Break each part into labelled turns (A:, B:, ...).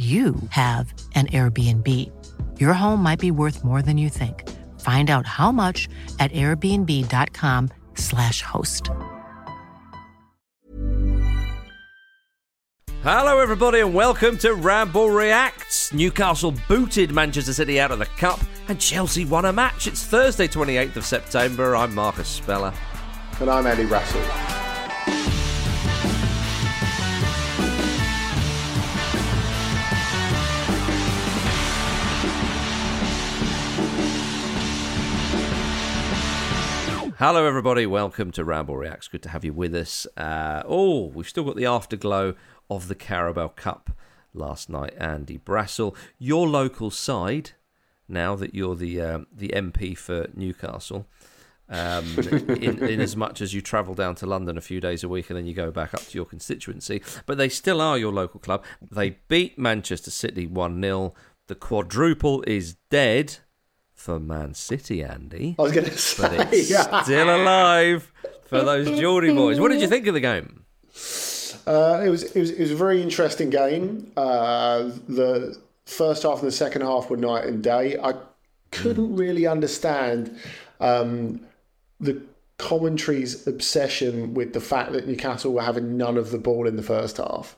A: you have an Airbnb. Your home might be worth more than you think. Find out how much at airbnb.com/slash host.
B: Hello, everybody, and welcome to Ramble Reacts. Newcastle booted Manchester City out of the Cup, and Chelsea won a match. It's Thursday, 28th of September. I'm Marcus Speller.
C: And I'm Andy Brassell.
B: Hello, everybody. Welcome to Ramble Reacts. Good to have you with us. Uh, oh, we've still got the afterglow of the Carabao Cup last night. Andy Brassell, your local side. Now that you're the um, the MP for Newcastle, um, in, in as much as you travel down to London a few days a week and then you go back up to your constituency, but they still are your local club. They beat Manchester City one 0 The quadruple is dead for Man City, Andy.
C: I was going to say,
B: but it's still alive for those Geordie boys. What did you think of the game?
C: Uh, it was it was it was a very interesting game. Uh, the first half and the second half were night and day. I couldn't really understand um, the commentary's obsession with the fact that Newcastle were having none of the ball in the first half.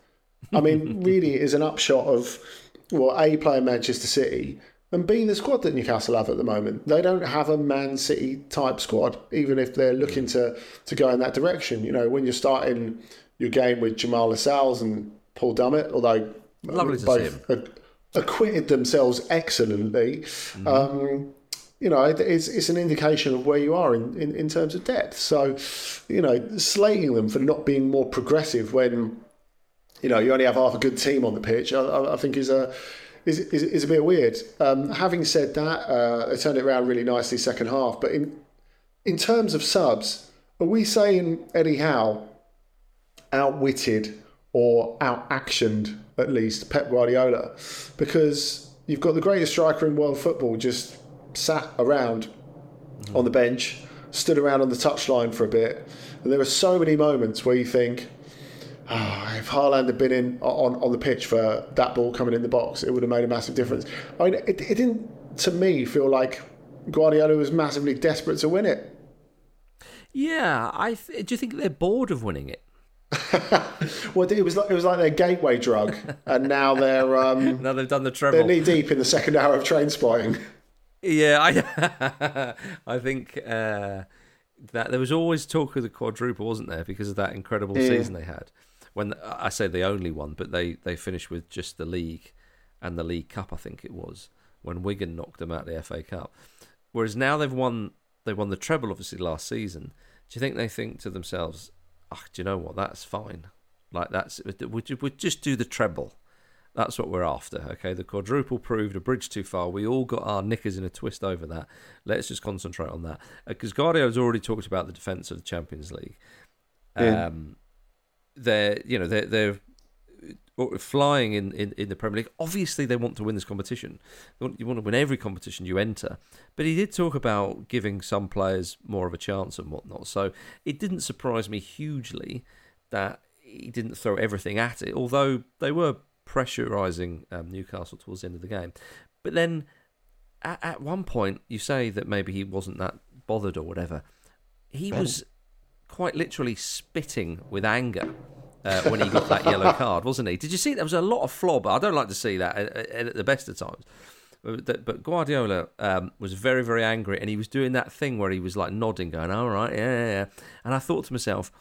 C: I mean, really, it is an upshot of well, a playing Manchester City and being the squad that Newcastle have at the moment. They don't have a Man City type squad, even if they're looking to to go in that direction. You know, when you're starting your game with Jamaal Lascelles and Paul Dummett, although
B: Lovely to
C: both acquitted themselves excellently.
B: Mm-hmm.
C: Um, you know, it's, it's an indication of where you are in, in, in terms of depth. So, you know, slating them for not being more progressive when, you know, you only have half a good team on the pitch, I I think is a is, is, is a bit weird. Um, having said that, uh, they turned it around really nicely second half. But in in terms of subs, are we saying Eddie Howe outwitted or out-actioned at least Pep Guardiola? Because you've got the greatest striker in world football just sat around on the bench, stood around on the touchline for a bit, and there are so many moments where you think, "Ah, if Haaland had been in on, on the pitch for that ball coming in the box, it would have made a massive difference. I mean, it, it didn't, to me, feel like Guardiola was massively desperate to win it.
B: Yeah, I th- do you think they're bored of winning it?
C: Well, it was like it was like their gateway drug, and now they're um,
B: Now they've done the
C: they're knee deep in the second hour of Trainspotting.
B: Yeah, I I think uh, that there was always talk of the quadruple, wasn't there, because of that incredible
C: Yeah.
B: season they had. When I say the only one, but they they finished with just the league and the League Cup, I think it was when Wigan knocked them out of the FA Cup. Whereas now they've won they won the treble obviously last season. Do you think they think to themselves, "Ah, do you know what? That's fine. Like that's we we just do the treble." That's what we're after, okay? The quadruple proved a bridge too far. We all got our knickers in a twist over that. Let's just concentrate on that. Because Guardiola's already talked about the defence of the Champions League.
C: Yeah.
B: Um, they're, you know, they're, they're flying in, in, in the Premier League. Obviously, they want to win this competition. You want, you want to win every competition you enter. But he did talk about giving some players more of a chance and whatnot. So it didn't surprise me hugely that he didn't throw everything at it, although they were pressurising um, Newcastle towards the end of the game. But then at, at one point, you say that maybe he wasn't that bothered or whatever. He was quite literally spitting with anger uh, when he got that yellow card, wasn't he? Did you see there was a lot of flob? I don't like to see that at, at at the best of times. But but Guardiola um, was very, very angry, and he was doing that thing where he was like nodding, going, "All right, yeah, yeah." yeah." And I thought to myself,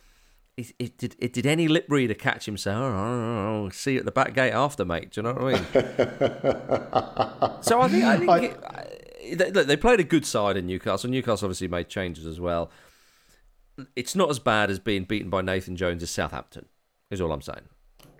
B: it, it did it did any lip reader catch him say, "Oh, oh, oh, see you at the back gate after, mate"? Do you know what I mean? so I think I think
C: I-
B: it, they played a good side in Newcastle. Newcastle obviously made changes as well. It's not as bad as being beaten by Nathan Jones as Southampton. Is all I'm saying.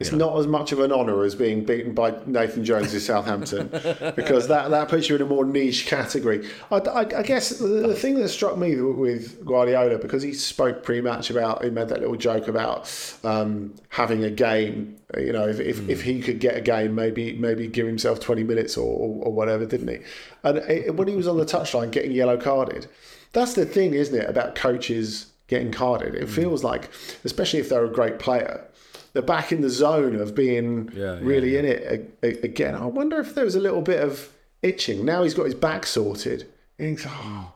C: It's not as much of an honour as being beaten by Nathan Jones in Southampton, because that, that puts you in a more niche category. I, I, I guess the, the thing that struck me with Guardiola, because he spoke pretty much about, he made that little joke about um, having a game. You know, if, if, if he could get a game, maybe maybe give himself twenty minutes or, or, or whatever, didn't he? And it, when he was on the touchline getting yellow carded, that's the thing, isn't it, about coaches getting carded? It feels like, especially if they're a great player they're back in the zone of being
B: Yeah, yeah,
C: really in it again. I wonder if there was a little bit of itching. Now he's got his back sorted. And he's, oh,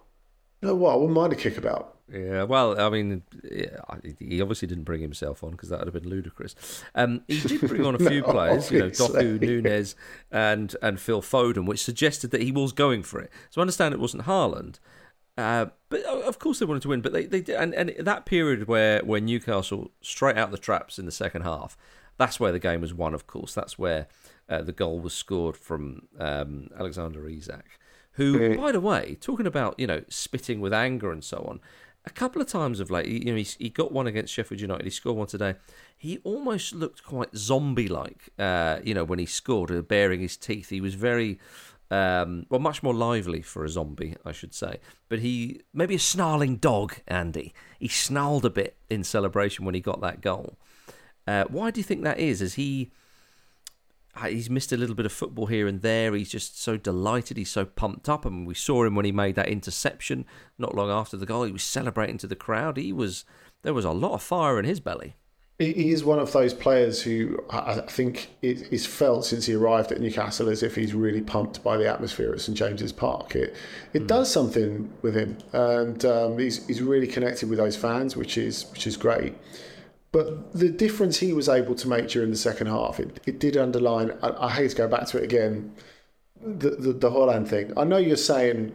C: you know what? I wouldn't mind a kickabout.
B: Yeah, well, I mean, he obviously didn't bring himself on because that would have been ludicrous. Um, he did bring on a few
C: No,
B: players, you know. Doku, Nunes, and and Phil Foden, which suggested that he was going for it. So I understand it wasn't Haaland, uh, but of course they wanted to win. But they, they did, and, and that period where where Newcastle straight out the traps in the second half, that's where the game was won. Of course, that's where uh, the goal was scored from um, Alexander Isak, who, by the way, talking about you know spitting with anger and so on. A couple of times of late, you know, he, he got one against Sheffield United. He scored one today. He almost looked quite zombie-like, uh, you know, when he scored, uh, baring his teeth. He was very, um, well, much more lively for a zombie, I should say. But he, maybe a snarling dog, Andy. He snarled a bit in celebration when he got that goal. Uh, why do you think that is? Is he uh, he's missed a little bit of football here and there. He's just so delighted. He's so pumped up. I mean, we saw him when he made that interception not long after the goal. He was celebrating to the crowd. He was there was a lot of fire in his belly.
C: He is one of those players who I think is is felt since he arrived at Newcastle as if he's really pumped by the atmosphere at St James's Park. It it does something with him, and um, he's he's really connected with those fans, which is which is great. But the difference he was able to make during the second half, it, it did underline. I, I hate to go back to it again. The, the the Haaland thing. I know you're saying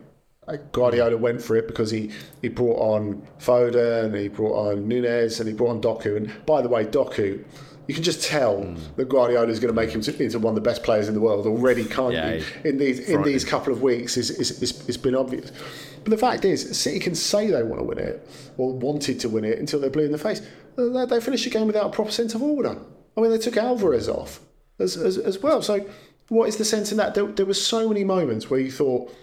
C: Uh, Guardiola went for it because he, he brought on Foden, he brought on Nunes, and he brought on Doku. And by the way, Doku, you can just tell hmm. that Guardiola is going to make him to- into one of the best players in the world already, can't
B: Yeah,
C: you? In these in these couple of weeks, is is it's, it's been obvious. But the fact is, City can say they want to win it or wanted to win it until they're blue in the face. Uh, they, they finished the game without a proper sense of order. I mean, they took Alvarez off as, as, as well. So, what is the sense in that? There, there were so many moments where you thought,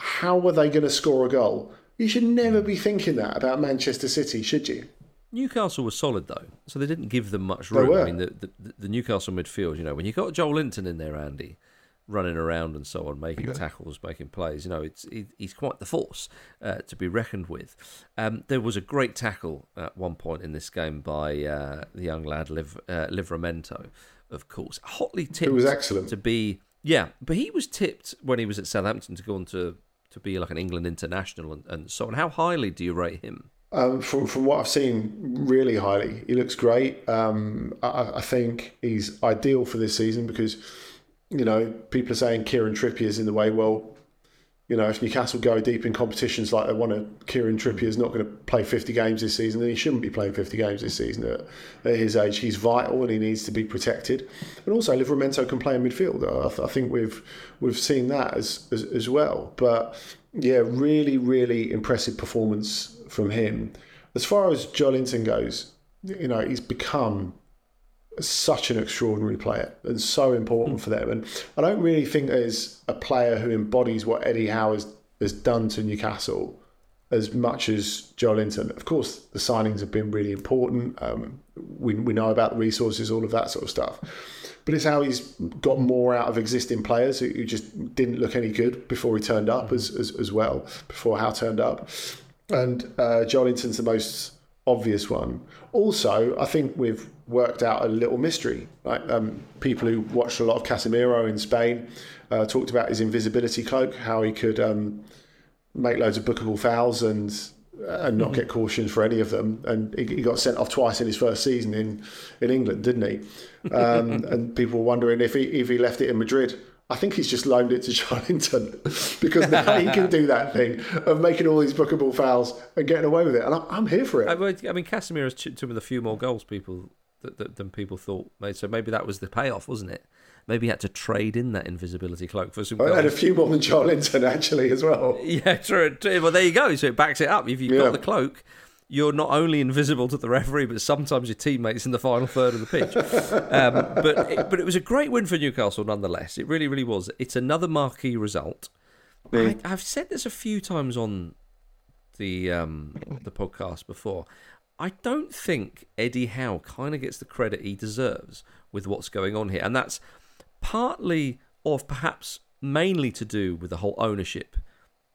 C: how were they going to score a goal? You should never be thinking that about Manchester City, should you?
B: Newcastle was solid though, so they didn't give them much room. I mean, the, the the Newcastle midfield, you know, when you got Joelinton in there, Andy, running around and so on, making tackles, making plays, you know, it's he, he's quite the force uh, to be reckoned with. Um, there was a great tackle at one point in this game by uh, the young lad Liv, uh, Livramento, of course, hotly tipped.
C: It was excellent.
B: to be. Yeah, but he was tipped when he was at Southampton to go on to to be like an England international and, and so on. How highly do you rate him?
C: Um, from from what I've seen, really highly. He looks great. Um, I, I think he's ideal for this season because, you know, people are saying Kieran Trippier Trippier's in the way. Well, you know, if Newcastle go deep in competitions like they want to, Kieran Trippier is not going to play 50 games this season, then he shouldn't be playing 50 games this season at, at his age. He's vital and he needs to be protected. And also, Livramento can play in midfield. I, th- I think we've we've seen that as, as, as well. But yeah, really, really impressive performance from him. As far as Joelinton goes, you know, he's become such an extraordinary player and so important for them. And I don't really think there's a player who embodies what Eddie Howe has, has done to Newcastle as much as Joelinton. Of course, the signings have been really important. Um, we, we know about the resources, all of that sort of stuff. But it's how he's got more out of existing players who, who just didn't look any good before he turned up as, as, as well, before Howe turned up. And uh, Joelinton's the most obvious one. Also, I think we've worked out a little mystery. Like um, people who watched a lot of Casemiro in Spain uh, talked about his invisibility cloak, how he could um, make loads of bookable fouls and uh, and not mm-hmm. get cautions for any of them. And he, he, got sent off twice in his first season in in England, didn't he? Um, and people were wondering if he if he left it in Madrid. I think he's just loaned it to Joelinton because now he can do that thing of making all these bookable fouls and getting away with it. And I'm, I'm here for it.
B: I mean, Casemiro's chipped in with a few more goals people that, that, than people thought. So maybe that was the payoff, wasn't it? Maybe he had to trade in that invisibility cloak for some.
C: I had a few more than Joelinton actually as well.
B: Yeah, true. Well, there you go. So it backs it up. If you've yeah. got the cloak, you're not only invisible to the referee, but sometimes your teammates in the final third of the pitch. um, but it, but it was a great win for Newcastle nonetheless. It really, really was. It's another marquee result. I, have said this a few times on the um, the podcast before. I don't think Eddie Howe kind of gets the credit he deserves with what's going on here. And that's partly, or perhaps mainly to do with the whole ownership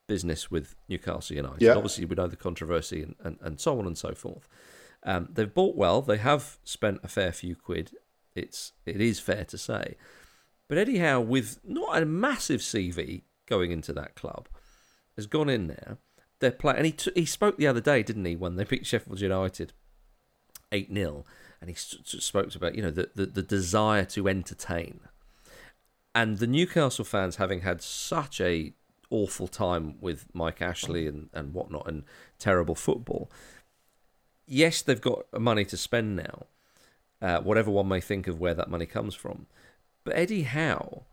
B: business with Newcastle United. Yeah. Obviously, we know the controversy and, and, and so on and so forth. Um, they've bought well. They have spent a fair few quid. It's it is fair to say, but Eddie Howe, with not a massive CV going into that club, has gone in there they're playing. And he t- he spoke the other day, didn't he, when they beat Sheffield United eight 0 and he spoke about you know the, the the desire to entertain, and the Newcastle fans having had such a awful time with Mike Ashley and and whatnot and terrible football. Yes, they've got money to spend now, uh, whatever one may think of where that money comes from. But Eddie Howe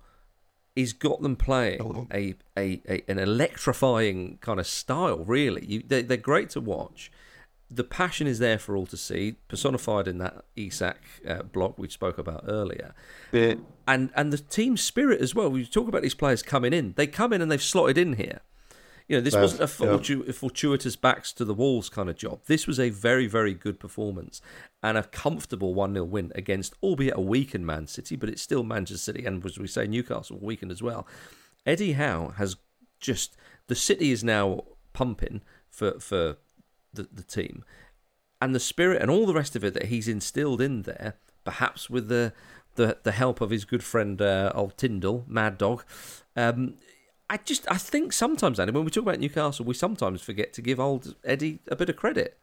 B: he's got them playing oh. a, a, a, an electrifying kind of style. Really, you, they, they're great to watch. The passion is there for all to see, personified in that Isak uh, block we spoke about earlier, yeah. and and the team spirit as well. We talk about these players coming in; they come in and they've slotted in here. You know, this wasn't a, fortu- yeah. fortuitous backs to the walls kind of job. This was a very, very good performance and a comfortable 1 0 win against, albeit a weakened Man City, but it's still Manchester City and, as we say, Newcastle weakened as well. Eddie Howe has just. The City is now pumping for, for the, the team. And the spirit and all the rest of it that he's instilled in there, perhaps with the the, the help of his good friend uh, old Tindall, Mad Dog, um, I just I think sometimes, Andy, when we talk about Newcastle, we sometimes forget to give old Eddie a bit of credit.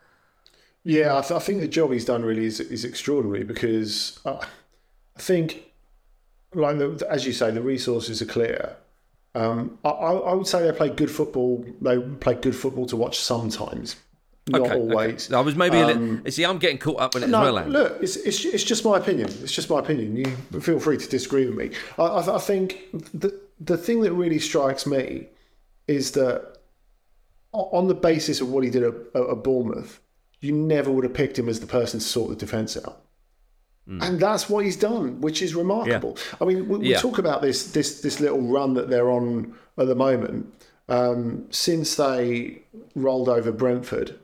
C: Yeah, I, th- I think the job he's done really is is extraordinary because uh, I think, like the, as you say, the resources are clear. Um, I, I, would say they play good football. They play good football to watch sometimes, not okay, always.
B: Okay. I was maybe um, a little. See, I'm getting caught up in it
C: no,
B: as well.
C: Look, it's, it's it's just my opinion. It's just my opinion. You feel free to disagree with me. I, I, I think the the thing that really strikes me is that on the basis of what he did at, at Bournemouth, you never would have picked him as the person to sort the defence out. Mm. And that's what he's done, which is remarkable. Yeah. I mean, we, we yeah. talk about this this this little run that they're on at the moment. Um, since they rolled over Brentford,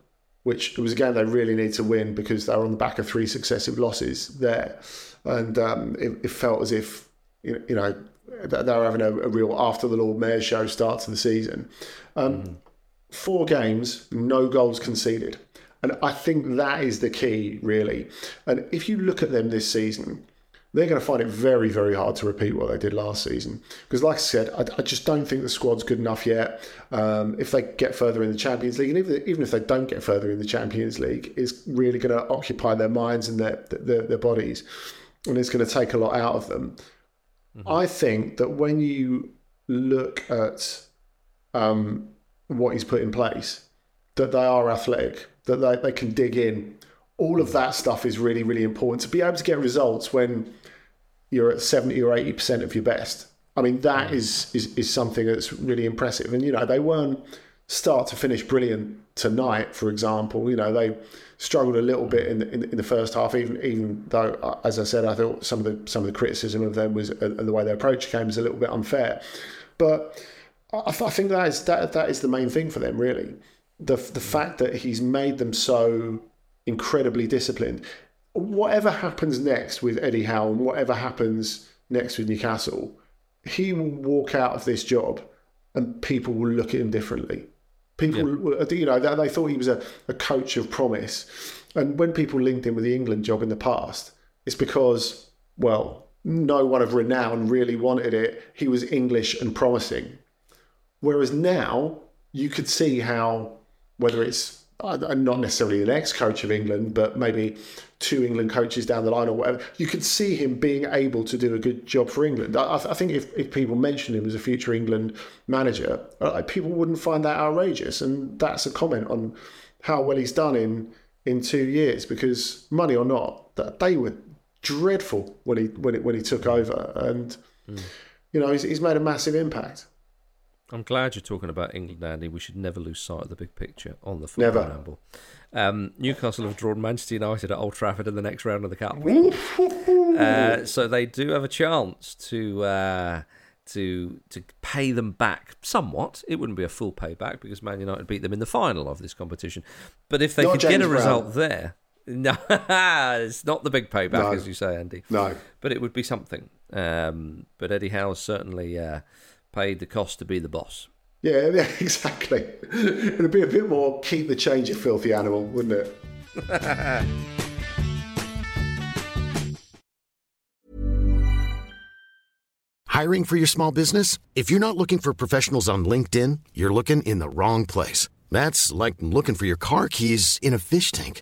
C: which was a game they really need to win because they were on the back of three successive losses there, and um, it, it, felt as if you know they're having a, a, real after the Lord Mayor show start to the season. Um, mm. Four games, no goals conceded. And I think that is the key, really. And if you look at them this season, they're going to find it very, very hard to repeat what they did last season. Because, like I said, I, I just don't think the squad's good enough yet. Um, if they get further in the Champions League, and even, even if they don't get further in the Champions League, it's really going to occupy their minds and their, their, their bodies. And it's going to take a lot out of them. Mm-hmm. I think that when you look at um, what he's put in place, that they are athletic, that they, they can dig in. All of that stuff is really, really important to be able to get results when you're at 70 or 80% of your best. I mean, that is, is, is something that's really impressive. And, you know, they weren't start to finish brilliant tonight, for example. You know, they struggled a little bit in the, in, in the first half, even even though, uh, as I said, I thought some of the some of the criticism of them was uh, the way they approached the was a little bit unfair. But I, I think that is that that is the main thing for them, really. The the fact that he's made them so incredibly disciplined. Whatever happens next with Eddie Howe and whatever happens next with Newcastle, he will walk out of this job and people will look at him differently. People, yeah. you know, they, they thought he was a, a coach of promise. And when people linked him with the England job in the past, it's because, well, no one of renown really wanted it. He was English and promising. Whereas now, you could see how, whether it's not necessarily the next coach of England, but maybe two England coaches down the line or whatever, you could see him being able to do a good job for England. I, I think if, if people mention him as a future England manager, uh, people wouldn't find that outrageous. And that's a comment on how well he's done in, in two years, because money or not, that they were dreadful when he when, it, when he took over. And, mm. you know, he's, he's made a massive impact.
B: I'm glad you're talking about England, Andy. We should never lose sight of the big picture on the football never. ramble. Um, Newcastle have drawn Manchester United at Old Trafford in the next round of the cup, uh, so they do have a chance to uh, to to pay them back somewhat. It wouldn't be a full payback because Man United beat them in the final of this competition, but if they not could James get a Brown. result there. No, it's not the big payback, no. as you say, Andy.
C: No,
B: but it would be something. Um, but Eddie Howe certainly uh, paid the cost to be the boss.
C: Yeah, yeah, exactly. It'd be a bit more keep the change, you filthy animal, wouldn't it?
D: Hiring for your small business? If you're not looking for professionals on LinkedIn, you're looking in the wrong place. That's like looking for your car keys in a fish tank.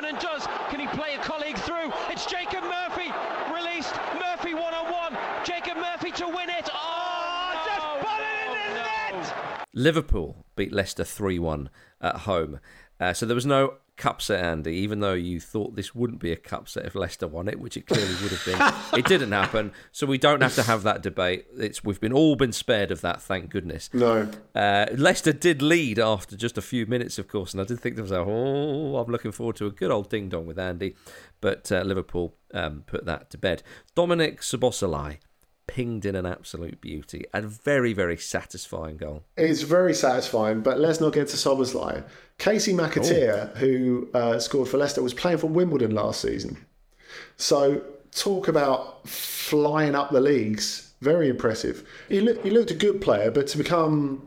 E: Run and does. Can he play a colleague through? It's Jacob Murphy released. Murphy one on one. Jacob Murphy to win it. Oh, oh just put it in the net.
B: Liverpool beat Leicester 3 1 at home. Uh, so there was no cup set, Andy, even though you thought this wouldn't be a cup set if Leicester won it, which it clearly would have been. it didn't happen, so we don't have to have that debate. It's we've been all been spared of that, thank goodness.
C: No.
B: Uh, Leicester did lead after just a few minutes, of course, and I did think to myself, oh, I'm looking forward to a good old ding dong with Andy, but uh, Liverpool um, put that to bed. Dominik Szoboszlai pinged in an absolute beauty. A very, very satisfying goal.
C: It's very satisfying, but let's not get to Szoboszlai. Kasey McAteer, oh. who uh, scored for Leicester, was playing for Wimbledon last season. So talk about flying up the leagues. Very impressive. He, he looked a good player, but to become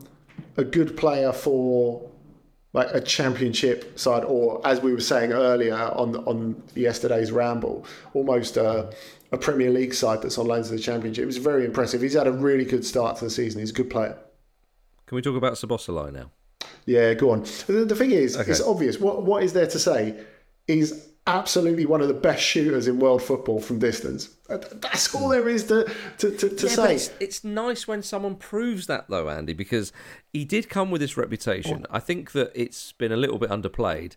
C: a good player for like a championship side, or as we were saying earlier on on yesterday's ramble, almost a, a Premier League side that's on loan to the Championship. It was very impressive. He's had a really good start to the season. He's a good player.
B: Can we talk about Szoboszlai now?
C: Yeah, go on. The, thing is, okay. it's obvious. What what is there to say? He's absolutely one of the best shooters in world football from distance. That's all there is to to, to, to yeah, say.
B: It's, it's, nice when someone proves that, though, Andy, because he did come with this reputation. I think that it's been a little bit underplayed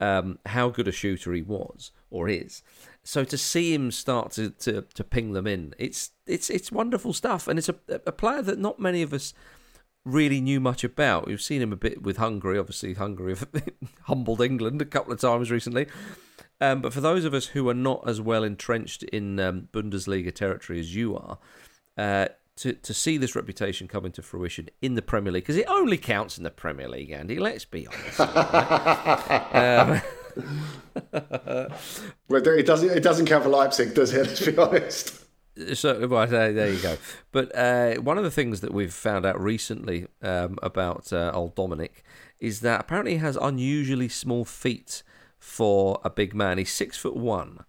B: um, how good a shooter he was or is. So to see him start to, to, to ping them in, it's it's it's wonderful stuff, and it's a, a player that not many of us really knew much about. We've seen him a bit with Hungary. Obviously, Hungary have humbled England a couple of times recently. Um, but for those of us who are not as well entrenched in um, Bundesliga territory as you are, uh, to, to see this reputation come into fruition in the Premier League, because it only counts in the Premier League, Andy, let's be honest. um,
C: well, it doesn't, it doesn't count for Leipzig, does it? Let's be honest.
B: So well, there you go. But uh, one of the things that we've found out recently um, about uh, old Dominik is that apparently he has unusually small feet for a big man. He's six foot one.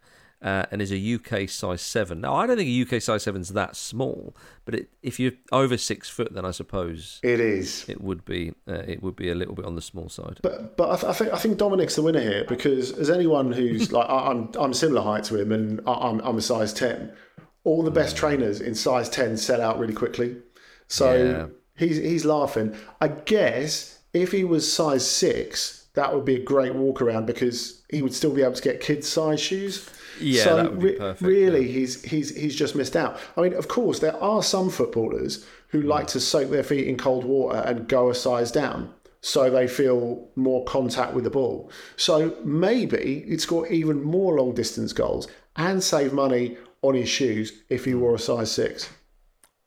B: Uh, and is a UK size seven. Now, I don't think a UK size seven is that small, but it, if you're over six foot, then I suppose
C: it is.
B: It would be. Uh, it would be a little bit on the small side.
C: But but I, th- I, think I think Dominik's the winner here because as anyone who's like I, am I'm, I'm similar height to him and I, am I'm a size ten all the best trainers in size 10 sell out really quickly. So yeah. he's he's laughing. I guess if he was size 6, that would be a great walk around because he would still be able to get kids size shoes.
B: Yeah, so that would be perfect,
C: really,
B: yeah.
C: he's he's he's just missed out. I mean, of course, there are some footballers who mm. like to soak their feet in cold water and go a size down, so they feel more contact with the ball. So maybe he'd score even more long distance goals and save money on his shoes if he wore a size six.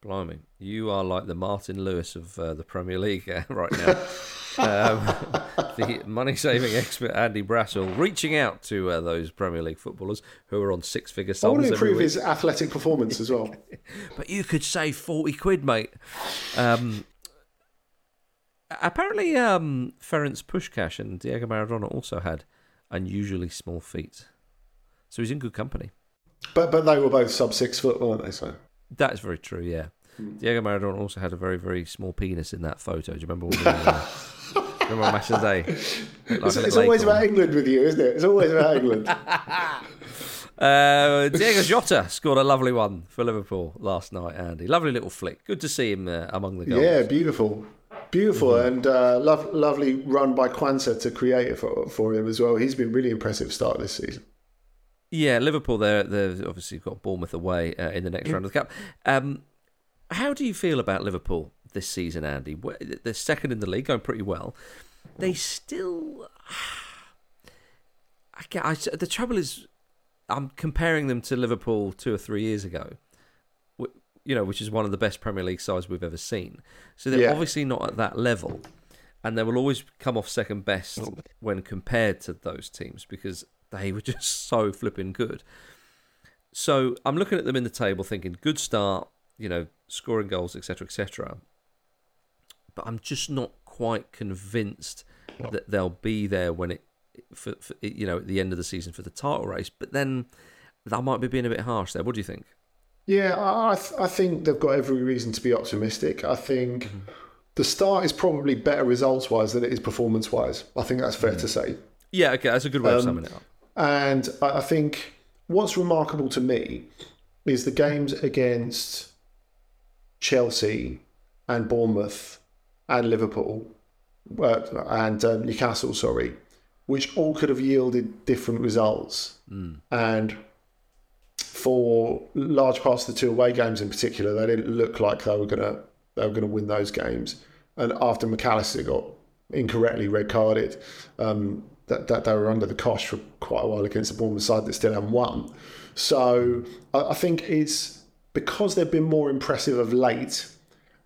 B: Blimey, you are like the Martin Lewis of uh, the Premier League uh, right now. um, the money saving expert Andy Brassell reaching out to uh, those Premier League footballers who are on six figure sums. I
C: want to improve his athletic performance as well.
B: but you could save 40 quid, mate. Um, apparently, um, Ferenc Puskas and Diego Maradona also had unusually small feet. So he's in good company.
C: But but they were both sub six foot, weren't they? So
B: that is very true. Yeah, mm. Diego Maradona also had a very very small penis in that photo. Do you remember? When we, uh, remember on Match of the Day?
C: Like it's, it's always about England with you, isn't it? It's always about England.
B: Uh, Diego Jota scored a lovely one for Liverpool last night, Andy. Lovely little flick. Good to see him uh, among the goals.
C: Yeah, beautiful. Beautiful mm-hmm. and uh, lo- lovely run by Quansah to create it for, for him as well. He's been really impressive start this season.
B: Yeah, Liverpool. They're they've obviously got Bournemouth away uh, in the next round of the cup. Um, how do you feel about Liverpool this season, Andy? They're second in the league, going pretty well. They still. I, I, the trouble is, I'm comparing them to Liverpool two or three years ago. You know, which is one of the best Premier League sides we've ever seen. So they're yeah. obviously not at that level, and they will always come off second best when compared to those teams because they were just so flipping good. So I'm looking at them in the table thinking, good start, you know, scoring goals, etc., etc. But I'm just not quite convinced that they'll be there when it, for, for, you know, at the end of the season for the title race. But then that might be being a bit harsh there. What do you think?
C: Yeah, I, th- I think they've got every reason to be optimistic. I think mm-hmm. the start is probably better results wise than it is performance wise. I think that's fair mm-hmm. to say.
B: Yeah, okay, that's a good way um, of summing it up.
C: And I think what's remarkable to me is the games against Chelsea and Bournemouth and Liverpool uh, and um, Newcastle, sorry, which all could have yielded different results.
B: Mm.
C: And for large parts of the two away games in particular, they didn't look like they were gonna they were gonna win those games. And after Mac Allister got incorrectly red carded, um, that, that they were under the cosh for quite a while against the Bournemouth side that still haven't won. So I, I think it's because they've been more impressive of late,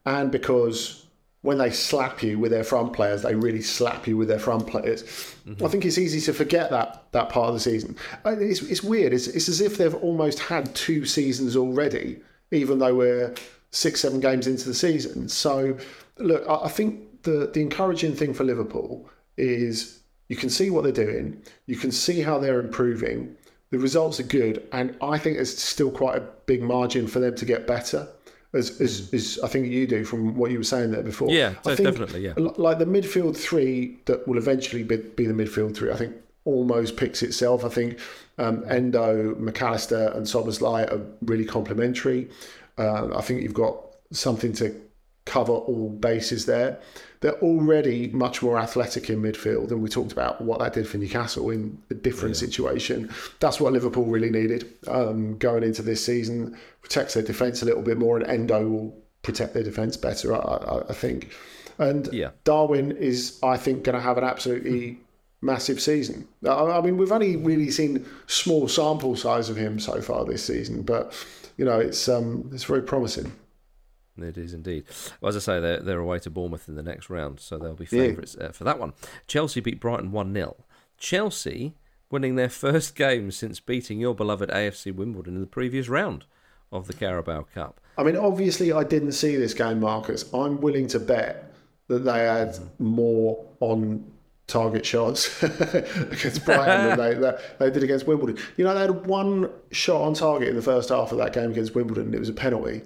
C: and because when they slap you with their front players, they really slap you with their front players. Mm-hmm. I think it's easy to forget that that part of the season. It's, it's weird. It's, it's as if they've almost had two seasons already, even though we're six, seven games into the season. So, look, I, I think the the encouraging thing for Liverpool is you can see what they're doing, you can see how they're improving. The results are good, and I think there's still quite a big margin for them to get better as, as, as I think you do from what you were saying there before.
B: Yeah,
C: I
B: think, definitely. Yeah,
C: like the midfield three that will eventually be, be the midfield three. I think almost picks itself. I think um, Endo, Mac Allister, and Szoboszlai are really complementary. Uh, I think you've got something to cover all bases there. They're already much more athletic in midfield, and we talked about what that did for Newcastle in a different yeah. situation. That's what Liverpool really needed um, going into this season. Protects their defence a little bit more, and Endo will protect their defence better, I, I, think. And
B: yeah.
C: Darwin is, I think, going to have an absolutely massive season. I mean, we've only really seen small sample size of him so far this season, but you know, it's um, it's very promising.
B: It is indeed. Well, as I say, they're, they're away to Bournemouth in the next round, so they'll be favourites yeah. uh, for that one. Chelsea beat Brighton 1 0. Chelsea winning their first game since beating your beloved AFC Wimbledon in the previous round of the Carabao Cup.
C: I mean, obviously, I didn't see this game, Marcus. I'm willing to bet that they had mm-hmm. more on target shots against Brighton than they, they, they, did against Wimbledon. You know, they had one shot on target in the first half of that game against Wimbledon, and it was a penalty.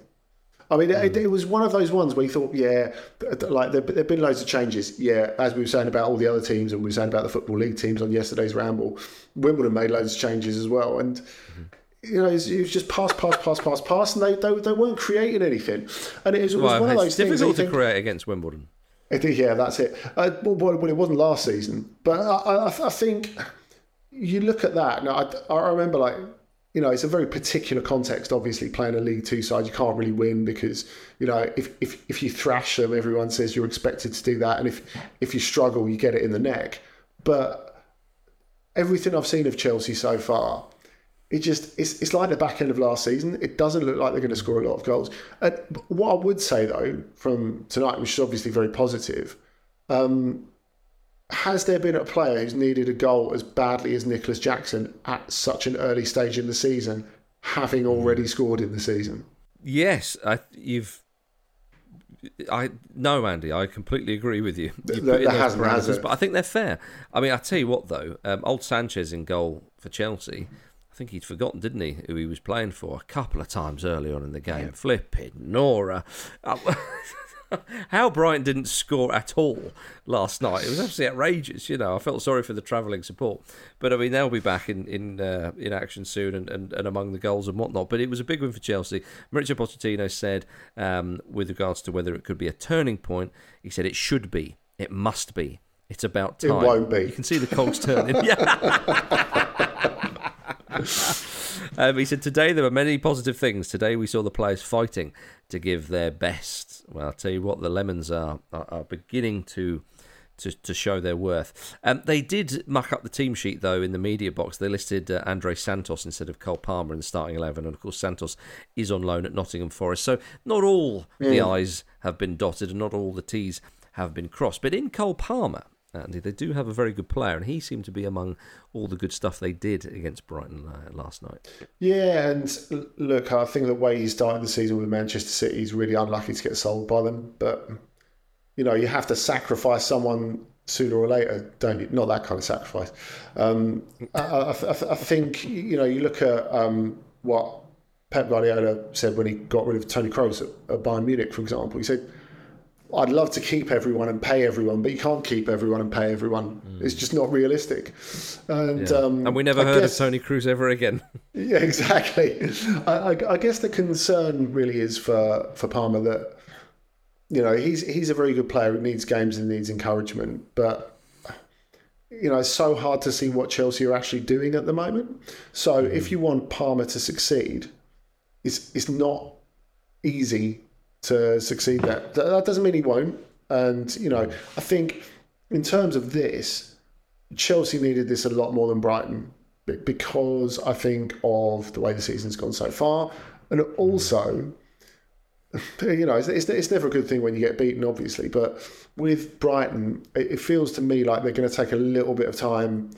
C: I mean, mm. it, it, was one of those ones where you thought, yeah, like there have been loads of changes. Yeah, as we were saying about all the other teams, and we were saying about the football league teams on yesterday's ramble, Wimbledon made loads of changes as well, and. Mm-hmm. You know, it was, it was, just pass, pass, pass, pass, pass, and they, they, they weren't creating anything. And it was, it was well, one of those
B: things.
C: It's
B: difficult
C: to
B: think, create against Wimbledon.
C: It, yeah, that's it. Uh, well, well, it wasn't last season, but I, I, I think you look at that. Now, I, I remember like you know, it's a very particular context. Obviously, playing a League Two side, you can't really win because you know if, if if you thrash them, everyone says you're expected to do that, and if if you struggle, you get it in the neck. But everything I've seen of Chelsea so far, it just it's it's like the back end of last season. It doesn't look like they're going to score a lot of goals. And what I would say though, from tonight, which is obviously very positive. Um, has there been a player who's needed a goal as badly as Nicolas Jackson at such an early stage in the season, having already scored in the season?
B: Yes, I, you've. I no, Andy. I completely agree with you. you
C: there, there hasn't, has?
B: But I think they're fair. I mean, I tell you what, though, um, old Sanchez in goal for Chelsea. I think he'd forgotten, didn't he, who he was playing for a couple of times early on in the game. Yeah. Flipping Nora. How Brighton didn't score at all last night. It was absolutely outrageous. You know, I felt sorry for the travelling support. But I mean, they'll be back in in uh, in action soon and, and, and among the goals and whatnot. But it was a big win for Chelsea. Mauricio Pochettino said, um, with regards to whether it could be a turning point, he said it should be, it must be. It's about time.
C: It won't be.
B: You can see the cogs turning. yeah. um, he said, Today there were many positive things. Today we saw the players fighting to give their best. Well, I'll tell you what, the Lemons are, are, are beginning to. To, to show their worth. Um, they did muck up the team sheet, though, in the media box. They listed uh, Andrey Santos instead of Cole Palmer in the starting 11. And, of course, Santos is on loan at Nottingham Forest. So not all mm. the I's have been dotted and not all the T's have been crossed. But in Cole Palmer, Andy. They do have a very good player, and he seemed to be among all the good stuff they did against Brighton uh, last night.
C: Yeah, and look, I think the way he started the season with Manchester City, he's really unlucky to get sold by them. But you know, you have to sacrifice someone sooner or later, don't you? Not that kind of sacrifice. Um, I, I, I, think you know, you look at um, what Pep Guardiola said when he got rid of Toni Kroos at, at Bayern Munich, for example. He said I'd love to keep everyone and pay everyone, but you can't keep everyone and pay everyone. Mm. It's just not realistic. And yeah. um,
B: and we never I heard guess, of Toni Kroos ever again.
C: yeah, exactly. I, I, I, guess the concern really is for for Palmer that you know, he's he's a very good player who needs games and needs encouragement, but you know, it's so hard to see what Chelsea are actually doing at the moment. So mm-hmm. if you want Palmer to succeed, it's it's not easy to succeed. That that doesn't mean he won't. And you know, I think in terms of this, Chelsea needed this a lot more than Brighton because I think of the way the season's gone so far, and also you know, it's, it's, it's, never a good thing when you get beaten, obviously. But with Brighton, it, it feels to me like they're going to take a little bit of time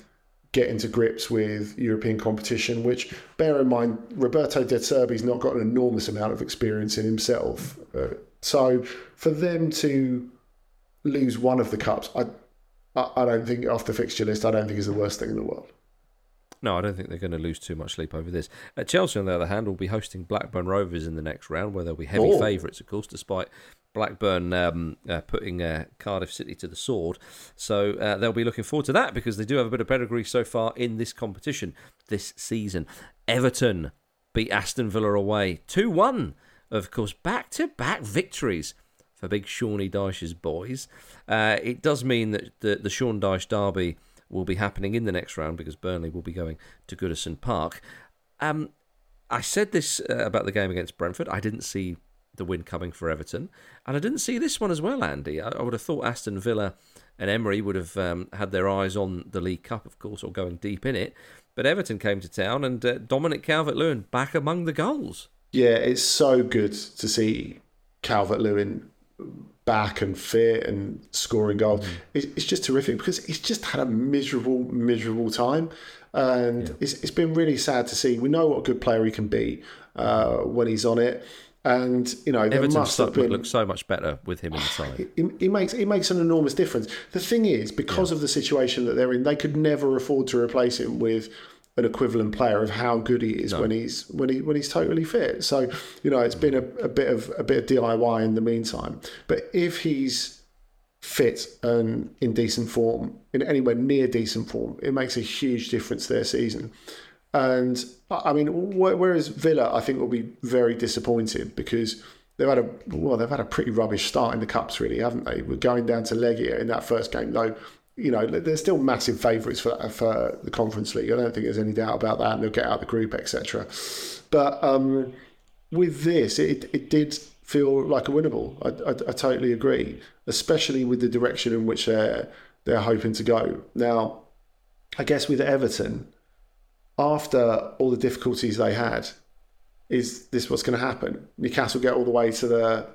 C: getting into grips with European competition. Which, bear in mind, Roberto De Zerbi's not got an enormous amount of experience in himself. Uh, so for them to lose one of the cups, I, I, I don't think off the fixture list, I don't think is the worst thing in the world.
B: No, I don't think they're going to lose too much sleep over this. Uh, Chelsea, on the other hand, will be hosting Blackburn Rovers in the next round, where they'll be heavy oh. favourites, of course, despite Blackburn um, uh, putting uh, Cardiff City to the sword. So uh, they'll be looking forward to that because they do have a bit of pedigree so far in this competition this season. Everton beat Aston Villa away 2 1. Of course, back to back victories for big Shawnee Dyche's boys. Uh, it does mean that the, the Sean Dyche derby will be happening in the next round because Burnley will be going to Goodison Park. Um, I said this uh, about the game against Brentford. I didn't see the win coming for Everton, and I didn't see this one as well, Andy. I, I would have thought Aston Villa and Emery would have um, had their eyes on the League Cup, of course, or going deep in it. But Everton came to town, and uh, Dominic Calvert-Lewin back among the goals.
C: Yeah, it's so good to see Calvert-Lewin back and fit and scoring goals. Mm. It's, just terrific because he's just had a miserable, miserable time. And yeah. it's, it's been really sad to see. We know what a good player he can be uh, when he's on it. And you know,
B: Everton must have been, look so much better with him inside.
C: He, he, makes he makes an enormous difference. The thing is, because yeah. of the situation that they're in, they could never afford to replace him with an equivalent player of how good he is no. when he's when he when he's totally fit. So you know, it's been a, a bit of a bit of DIY in the meantime. But if he's fit and in decent form, in anywhere near decent form, it makes a huge difference their season. And I mean, whereas Villa, I think will be very disappointed because they've had a well, they've had a pretty rubbish start in the cups, really, haven't they? We're going down to Legia in that first game, though you know, they're still massive favourites for for the Conference League. I don't think there's any doubt about that. And they'll get out of the group, etc. But um, with this, it it did feel like a winnable. I, I, I, totally agree, especially with the direction in which they're they're hoping to go. Now, I guess with Everton, after all the difficulties they had, is this what's going to happen? Newcastle get all the way to the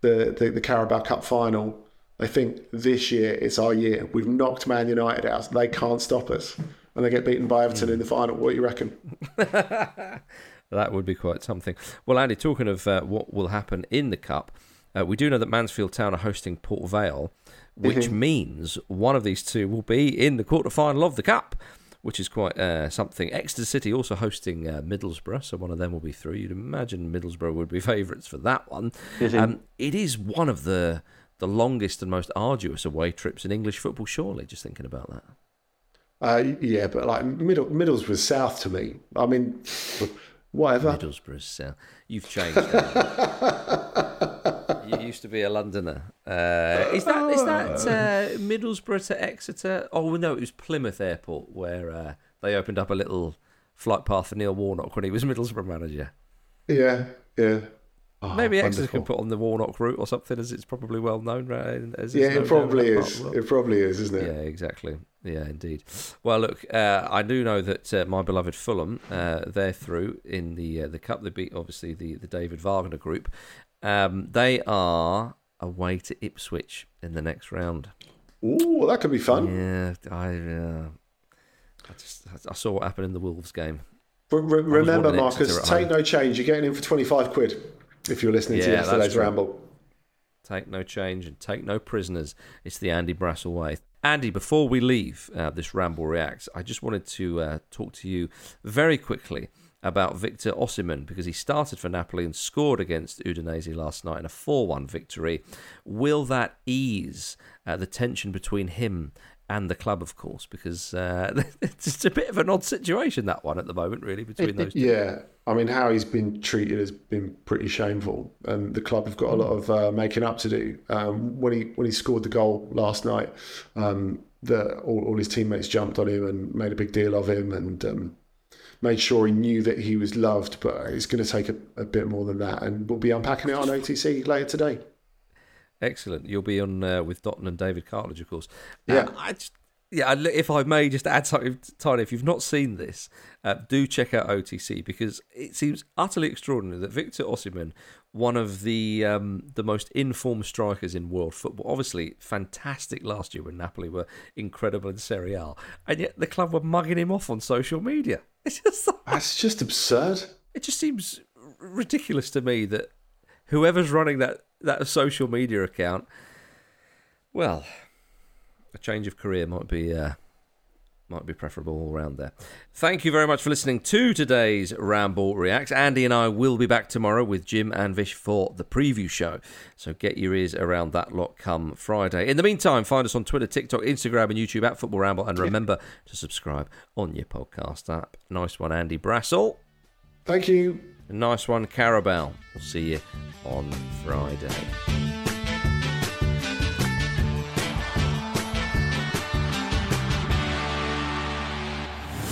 C: the, the, the Carabao Cup final they think this year it's our year. We've knocked Man United out. They can't stop us. And they get beaten by Everton mm. in the final. What do you reckon?
B: that would be quite something. Well, Andy, talking of uh, what will happen in the Cup, uh, we do know that Mansfield Town are hosting Port Vale, which mm-hmm. means one of these two will be in the quarter final of the Cup which is quite uh, something. Exeter City also hosting uh, Middlesbrough, so one of them will be through. You'd imagine Middlesbrough would be favourites for that one. Mm-hmm. Um, it is one of the the longest and most arduous away trips in English football, surely, just thinking about that.
C: Uh, yeah, but like Middle, Middlesbrough South to me. I mean, whatever.
B: Middlesbrough South. You've changed. you used to be a Londoner. Uh, is that is that uh, Middlesbrough to Exeter? Oh no, it was Plymouth Airport where uh, they opened up a little flight path for Neil Warnock when he was Middlesbrough manager.
C: Yeah, yeah.
B: Oh, Maybe Exeter can put on the Warnock route or something, as it's probably well known. Right? As
C: yeah, it probably is. It probably is, isn't it?
B: Yeah, exactly. Yeah, indeed. Well, look, uh, I do know that uh, my beloved Fulham, uh, they're through in the uh, the cup. They beat obviously the the David Wagner group. Um, they are away to Ipswich in the next round.
C: Ooh, that could be fun.
B: Yeah, I, uh, I just I saw what happened in the Wolves game.
C: remember, Marcus, take no change. You're getting in for twenty five quid if you're listening yeah, to yesterday's ramble.
B: Take no change and take no prisoners. It's the Andy Brassell way. Andy, before we leave uh, this Ramble Reacts, I just wanted to uh, talk to you very quickly about Victor Osimhen because he started for Napoli and scored against Udinese last night in a 4 1 victory. Will that ease uh, the tension between him and the club, of course, because uh, it's a bit of an odd situation that one at the moment, really, between those. two.
C: Yeah, I mean, how he's been treated has been pretty shameful, and the club have got a lot of uh, making up to do. Um, when he when he scored the goal last night, um, the, all, all, his teammates jumped on him and made a big deal of him, and um, made sure he knew that he was loved. But it's going to take a, a bit more than that, and we'll be unpacking it on OTC later today.
B: Excellent. You'll be on uh, with Dotun and David Cartledge, of course.
C: Yeah.
B: Uh, I just, yeah, if I may just add something tiny, if you've not seen this, uh, do check out OTC because it seems utterly extraordinary that Victor Osimhen, one of the um, the most informed strikers in world football, obviously fantastic last year when Napoli were incredible in Serie A, and yet the club were mugging him off on social media. It's just
C: that's just absurd.
B: It just seems ridiculous to me that whoever's running that that social media account, well, a change of career might be uh, might be preferable all around there. Thank you very much for listening to today's Ramble Reacts. Andy and I will be back tomorrow with Jim and Vish for the preview show. So get your ears around that lot come Friday. In the meantime, find us on Twitter, TikTok, Instagram, and YouTube at Football Ramble. And remember to subscribe on your podcast app. Nice one, Andy Brassell.
C: Thank you.
B: Nice one, Carabel. We'll see you on Friday.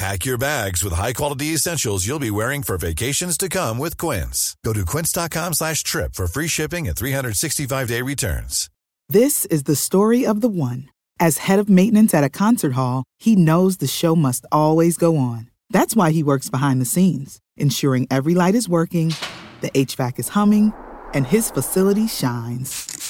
F: Pack your bags with high-quality essentials you'll be wearing for vacations to come with Quince. Go to quince.com slash trip for free shipping and 365-day returns.
G: This is the story of the one. As head of maintenance at a concert hall, he knows the show must always go on. That's why he works behind the scenes, ensuring every light is working, the HVAC is humming, and his facility shines.